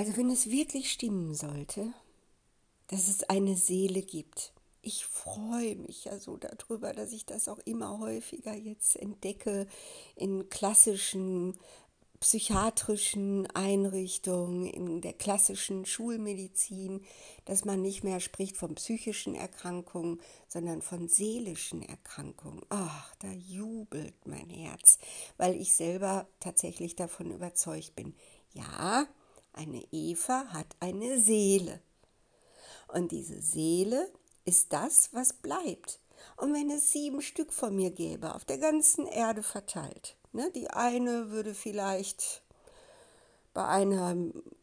Also wenn es wirklich stimmen sollte, dass es eine Seele gibt, ich freue mich ja so darüber, dass ich das auch immer häufiger jetzt entdecke in klassischen psychiatrischen Einrichtungen, in der klassischen Schulmedizin, dass man nicht mehr spricht von psychischen Erkrankungen, sondern von seelischen Erkrankungen. Ach, da jubelt mein Herz, weil ich selber tatsächlich davon überzeugt bin. Ja, eine Eva hat eine Seele. Und diese Seele ist das, was bleibt. Und wenn es sieben Stück von mir gäbe, auf der ganzen Erde verteilt, ne, die eine würde vielleicht bei einer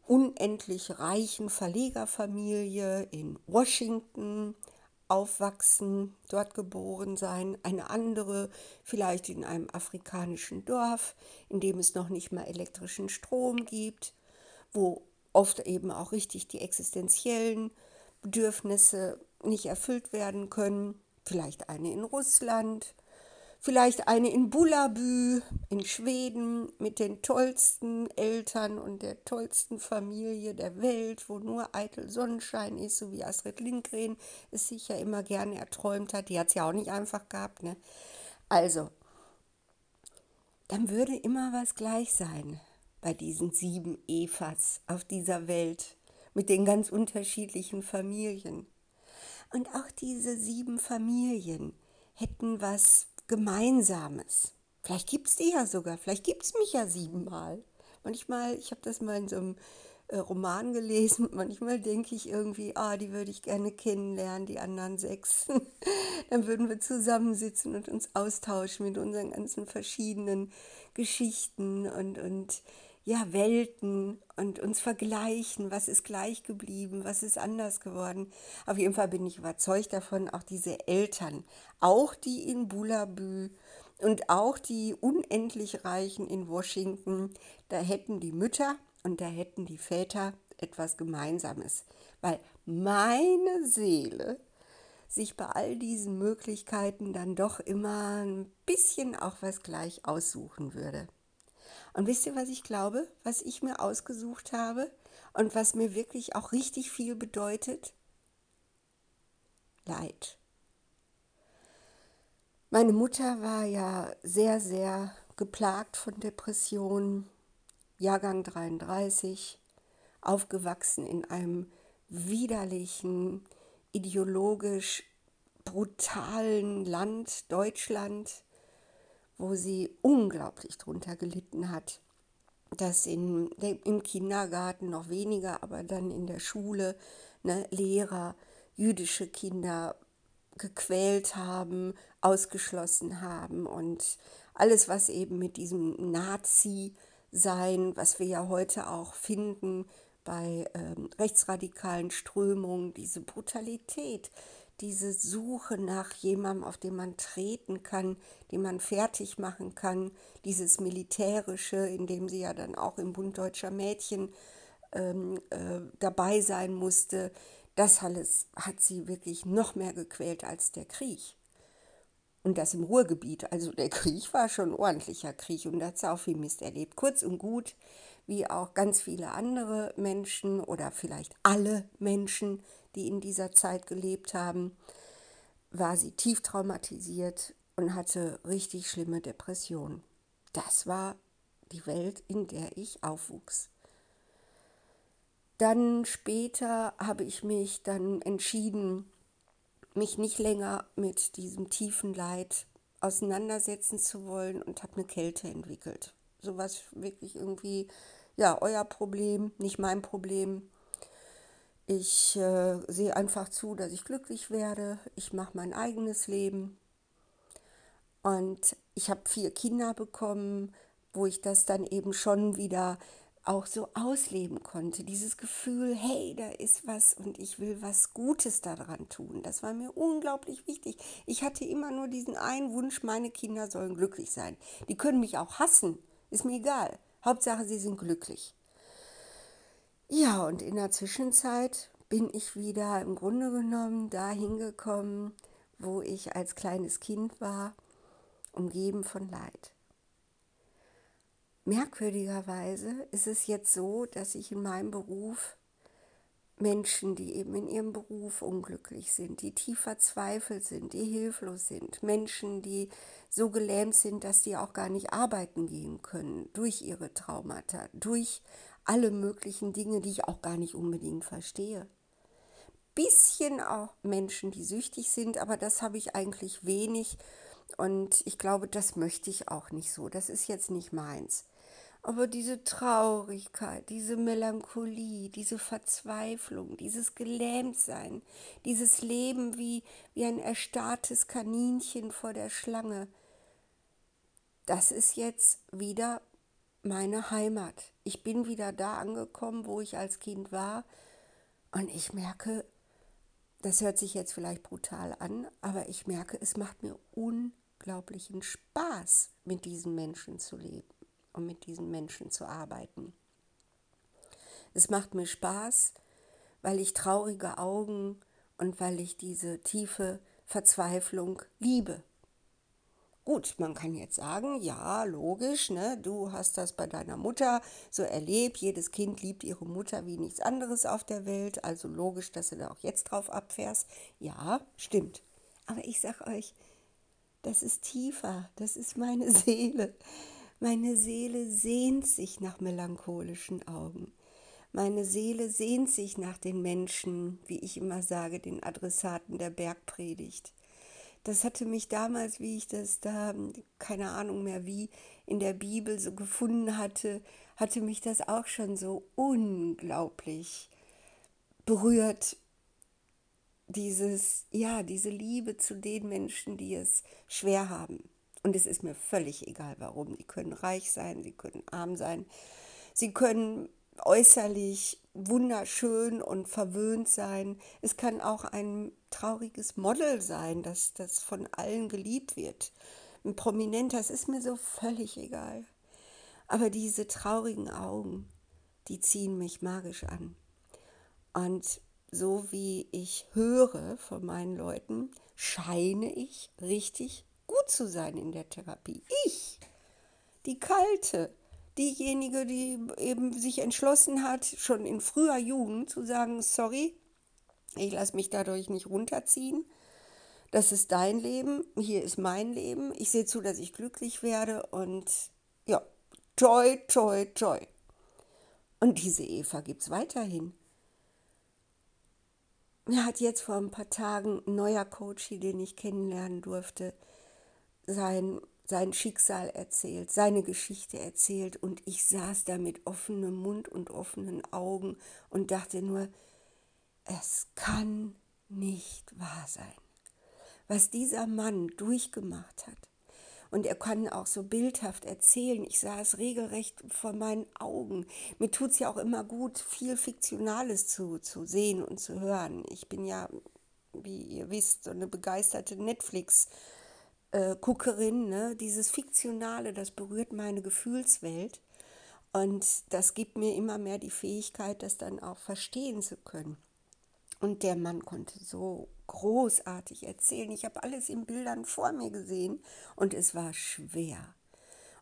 unendlich reichen Verlegerfamilie in Washington aufwachsen, dort geboren sein, eine andere vielleicht in einem afrikanischen Dorf, in dem es noch nicht mal elektrischen Strom gibt, wo oft eben auch richtig die existenziellen Bedürfnisse nicht erfüllt werden können. Vielleicht eine in Russland, vielleicht eine in Bullabü in Schweden mit den tollsten Eltern und der tollsten Familie der Welt, wo nur eitel Sonnenschein ist, so wie Astrid Lindgren es sich ja immer gerne erträumt hat. Die hat es ja auch nicht einfach gehabt. Ne? Also, dann würde immer was gleich sein bei diesen sieben Evas auf dieser Welt mit den ganz unterschiedlichen Familien. Und auch diese sieben Familien hätten was Gemeinsames. Vielleicht gibt es die ja sogar, vielleicht gibt es mich ja siebenmal. Manchmal, ich habe das mal in so einem äh, Roman gelesen, manchmal denke ich irgendwie, ah, die würde ich gerne kennenlernen, die anderen sechs. Dann würden wir zusammensitzen und uns austauschen mit unseren ganzen verschiedenen Geschichten und, und ja, Welten und uns vergleichen, was ist gleich geblieben, was ist anders geworden. Auf jeden Fall bin ich überzeugt davon, auch diese Eltern, auch die in Bulabü und auch die unendlich Reichen in Washington, da hätten die Mütter und da hätten die Väter etwas Gemeinsames, weil meine Seele sich bei all diesen Möglichkeiten dann doch immer ein bisschen auch was gleich aussuchen würde. Und wisst ihr, was ich glaube, was ich mir ausgesucht habe und was mir wirklich auch richtig viel bedeutet? Leid. Meine Mutter war ja sehr, sehr geplagt von Depressionen, Jahrgang 33, aufgewachsen in einem widerlichen, ideologisch brutalen Land, Deutschland, wo sie unglaublich drunter gelitten hat. Dass in, im Kindergarten noch weniger, aber dann in der Schule ne, Lehrer jüdische Kinder gequält haben, ausgeschlossen haben und alles, was eben mit diesem Nazi-Sein, was wir ja heute auch finden bei ähm, rechtsradikalen Strömungen, diese Brutalität, diese Suche nach jemandem, auf den man treten kann, den man fertig machen kann, dieses Militärische, in dem sie ja dann auch im Bund deutscher Mädchen ähm, äh, dabei sein musste, das alles hat sie wirklich noch mehr gequält als der Krieg. Und das im Ruhrgebiet. Also der Krieg war schon ordentlicher Krieg und da hat sie auch viel Mist erlebt. Kurz und gut, wie auch ganz viele andere Menschen oder vielleicht alle Menschen, die in dieser Zeit gelebt haben, war sie tief traumatisiert und hatte richtig schlimme Depressionen. Das war die Welt, in der ich aufwuchs. Dann später habe ich mich dann entschieden, mich nicht länger mit diesem tiefen Leid auseinandersetzen zu wollen und habe eine Kälte entwickelt. Sowas wirklich irgendwie, ja, euer Problem, nicht mein Problem. Ich äh, sehe einfach zu, dass ich glücklich werde. Ich mache mein eigenes Leben. Und ich habe vier Kinder bekommen, wo ich das dann eben schon wieder auch so ausleben konnte. Dieses Gefühl, hey, da ist was und ich will was Gutes daran tun. Das war mir unglaublich wichtig. Ich hatte immer nur diesen einen Wunsch, meine Kinder sollen glücklich sein. Die können mich auch hassen, ist mir egal. Hauptsache, sie sind glücklich. Ja, und in der Zwischenzeit bin ich wieder im Grunde genommen dahin gekommen, wo ich als kleines Kind war, umgeben von Leid. merkwürdigerweise ist es jetzt so, dass ich in meinem Beruf Menschen, die eben in ihrem Beruf unglücklich sind, die tief verzweifelt sind, die hilflos sind, Menschen, die so gelähmt sind, dass sie auch gar nicht arbeiten gehen können durch ihre Traumata, durch alle möglichen Dinge, die ich auch gar nicht unbedingt verstehe. Bisschen auch Menschen, die süchtig sind, aber das habe ich eigentlich wenig und ich glaube, das möchte ich auch nicht so. Das ist jetzt nicht meins. Aber diese Traurigkeit, diese Melancholie, diese Verzweiflung, dieses Gelähmtsein, dieses Leben wie, wie ein erstarrtes Kaninchen vor der Schlange, das ist jetzt wieder meine Heimat. Ich bin wieder da angekommen, wo ich als Kind war. Und ich merke, das hört sich jetzt vielleicht brutal an, aber ich merke, es macht mir unglaublichen Spaß, mit diesen Menschen zu leben und mit diesen Menschen zu arbeiten. Es macht mir Spaß, weil ich traurige Augen und weil ich diese tiefe Verzweiflung liebe. Gut, man kann jetzt sagen, ja, logisch, ne, du hast das bei deiner Mutter so erlebt, jedes Kind liebt ihre Mutter wie nichts anderes auf der Welt, also logisch, dass du da auch jetzt drauf abfährst. Ja, stimmt. Aber ich sag euch, das ist tiefer, das ist meine Seele. Meine Seele sehnt sich nach melancholischen Augen. Meine Seele sehnt sich nach den Menschen, wie ich immer sage, den Adressaten der Bergpredigt. Das hatte mich damals, wie ich das da, keine Ahnung mehr wie, in der Bibel so gefunden hatte, hatte mich das auch schon so unglaublich berührt. Dieses, ja, diese Liebe zu den Menschen, die es schwer haben. Und es ist mir völlig egal, warum. Die können reich sein, sie können arm sein, sie können äußerlich wunderschön und verwöhnt sein. Es kann auch ein trauriges Model sein, das, das von allen geliebt wird. Ein Prominenter, es ist mir so völlig egal. Aber diese traurigen Augen, die ziehen mich magisch an. Und so wie ich höre von meinen Leuten, scheine ich richtig gut zu sein in der Therapie. Ich, die Kalte, diejenige, die eben sich entschlossen hat, schon in früher Jugend zu sagen, sorry, ich lasse mich dadurch nicht runterziehen. Das ist dein Leben, hier ist mein Leben. Ich sehe zu, dass ich glücklich werde und ja, toi, toi, toi. Und diese Eva gibt es weiterhin. Mir hat jetzt vor ein paar Tagen ein neuer Coach, den ich kennenlernen durfte, sein, sein Schicksal erzählt, seine Geschichte erzählt und ich saß da mit offenem Mund und offenen Augen und dachte nur, es kann nicht wahr sein, was dieser Mann durchgemacht hat. Und er kann auch so bildhaft erzählen. Ich sah es regelrecht vor meinen Augen. Mir tut es ja auch immer gut, viel Fiktionales zu, zu sehen und zu hören. Ich bin ja, wie ihr wisst, so eine begeisterte Netflix- äh, Guckerin, ne? dieses Fiktionale, das berührt meine Gefühlswelt und das gibt mir immer mehr die Fähigkeit, das dann auch verstehen zu können. Und der Mann konnte so großartig erzählen. Ich habe alles in Bildern vor mir gesehen und es war schwer.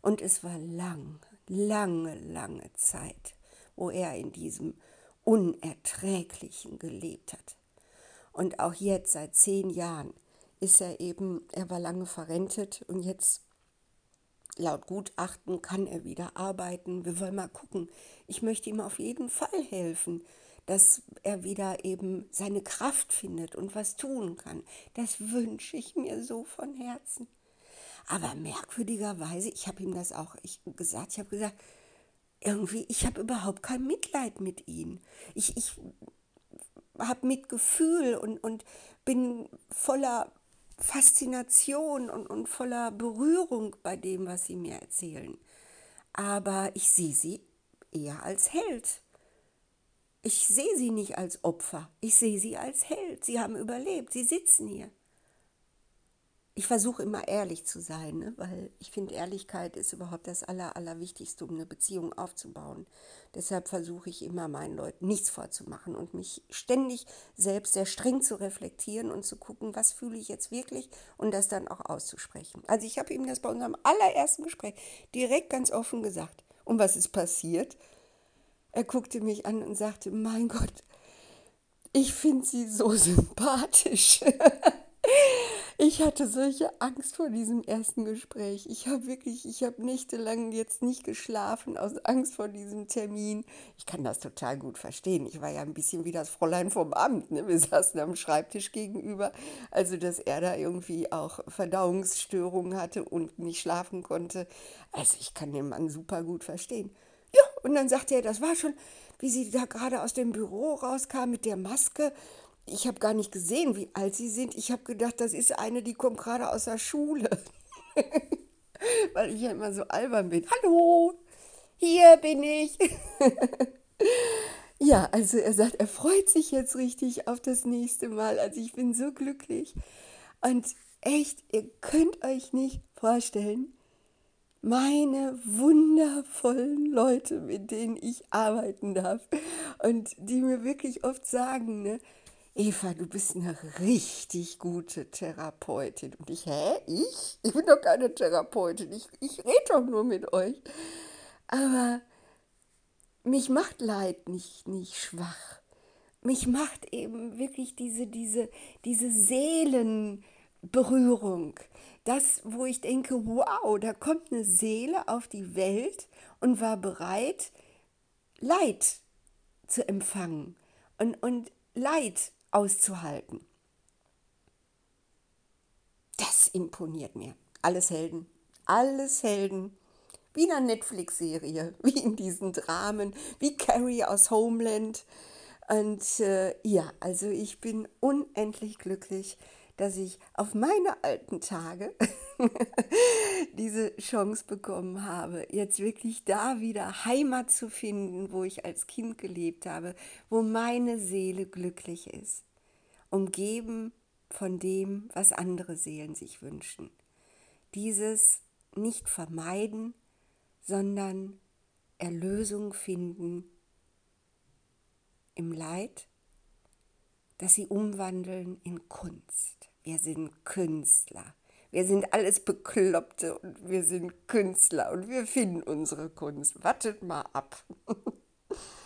Und es war lang, lange, lange Zeit, wo er in diesem Unerträglichen gelebt hat. Und auch jetzt seit zehn Jahren ist er eben, er war lange verrentet und jetzt laut Gutachten kann er wieder arbeiten. Wir wollen mal gucken. Ich möchte ihm auf jeden Fall helfen, dass er wieder eben seine Kraft findet und was tun kann. Das wünsche ich mir so von Herzen. Aber merkwürdigerweise, ich habe ihm das auch ich, gesagt, ich habe gesagt, irgendwie, ich habe überhaupt kein Mitleid mit ihm. Ich, ich habe Mitgefühl und, und bin voller Faszination und, und voller Berührung bei dem, was sie mir erzählen. Aber ich sehe sie eher als Held. Ich sehe sie nicht als Opfer, ich sehe sie als Held. Sie haben überlebt, sie sitzen hier ich versuche immer ehrlich zu sein, ne? weil ich finde, Ehrlichkeit ist überhaupt das Aller, Allerwichtigste, um eine Beziehung aufzubauen. Deshalb versuche ich immer meinen Leuten nichts vorzumachen und mich ständig selbst sehr streng zu reflektieren und zu gucken, was fühle ich jetzt wirklich und das dann auch auszusprechen. Also ich habe ihm das bei unserem allerersten Gespräch direkt ganz offen gesagt. Und was ist passiert? Er guckte mich an und sagte, mein Gott, ich finde sie so sympathisch. Ich hatte solche Angst vor diesem ersten Gespräch. Ich habe wirklich, ich habe nächtelang jetzt nicht geschlafen aus Angst vor diesem Termin. Ich kann das total gut verstehen. Ich war ja ein bisschen wie das Fräulein vom Amt. Ne? Wir saßen am Schreibtisch gegenüber. Also, dass er da irgendwie auch Verdauungsstörungen hatte und nicht schlafen konnte. Also, ich kann den Mann super gut verstehen. Ja, und dann sagte er, das war schon, wie sie da gerade aus dem Büro rauskam mit der Maske ich habe gar nicht gesehen, wie alt sie sind. Ich habe gedacht, das ist eine, die kommt gerade aus der Schule. Weil ich ja immer so albern bin. Hallo, hier bin ich. ja, also er sagt, er freut sich jetzt richtig auf das nächste Mal. Also ich bin so glücklich. Und echt, ihr könnt euch nicht vorstellen, meine wundervollen Leute, mit denen ich arbeiten darf und die mir wirklich oft sagen, ne, Eva, du bist eine richtig gute Therapeutin. Und ich, hä, ich? Ich bin doch keine Therapeutin. Ich, ich rede doch nur mit euch. Aber mich macht Leid nicht, nicht schwach. Mich macht eben wirklich diese, diese, diese Seelenberührung. Das, wo ich denke, wow, da kommt eine Seele auf die Welt und war bereit, Leid zu empfangen. Und, und Leid auszuhalten. Das imponiert mir. Alles Helden. Alles Helden. Wie in einer Netflix-Serie, wie in diesen Dramen, wie Carrie aus Homeland. Und äh, ja, also ich bin unendlich glücklich, dass ich auf meine alten Tage diese Chance bekommen habe, jetzt wirklich da wieder Heimat zu finden, wo ich als Kind gelebt habe, wo meine Seele glücklich ist, umgeben von dem, was andere Seelen sich wünschen. Dieses nicht vermeiden, sondern Erlösung finden im Leid, das sie umwandeln in Kunst. Wir sind Künstler. Wir sind alles Bekloppte und wir sind Künstler und wir finden unsere Kunst. Wartet mal ab.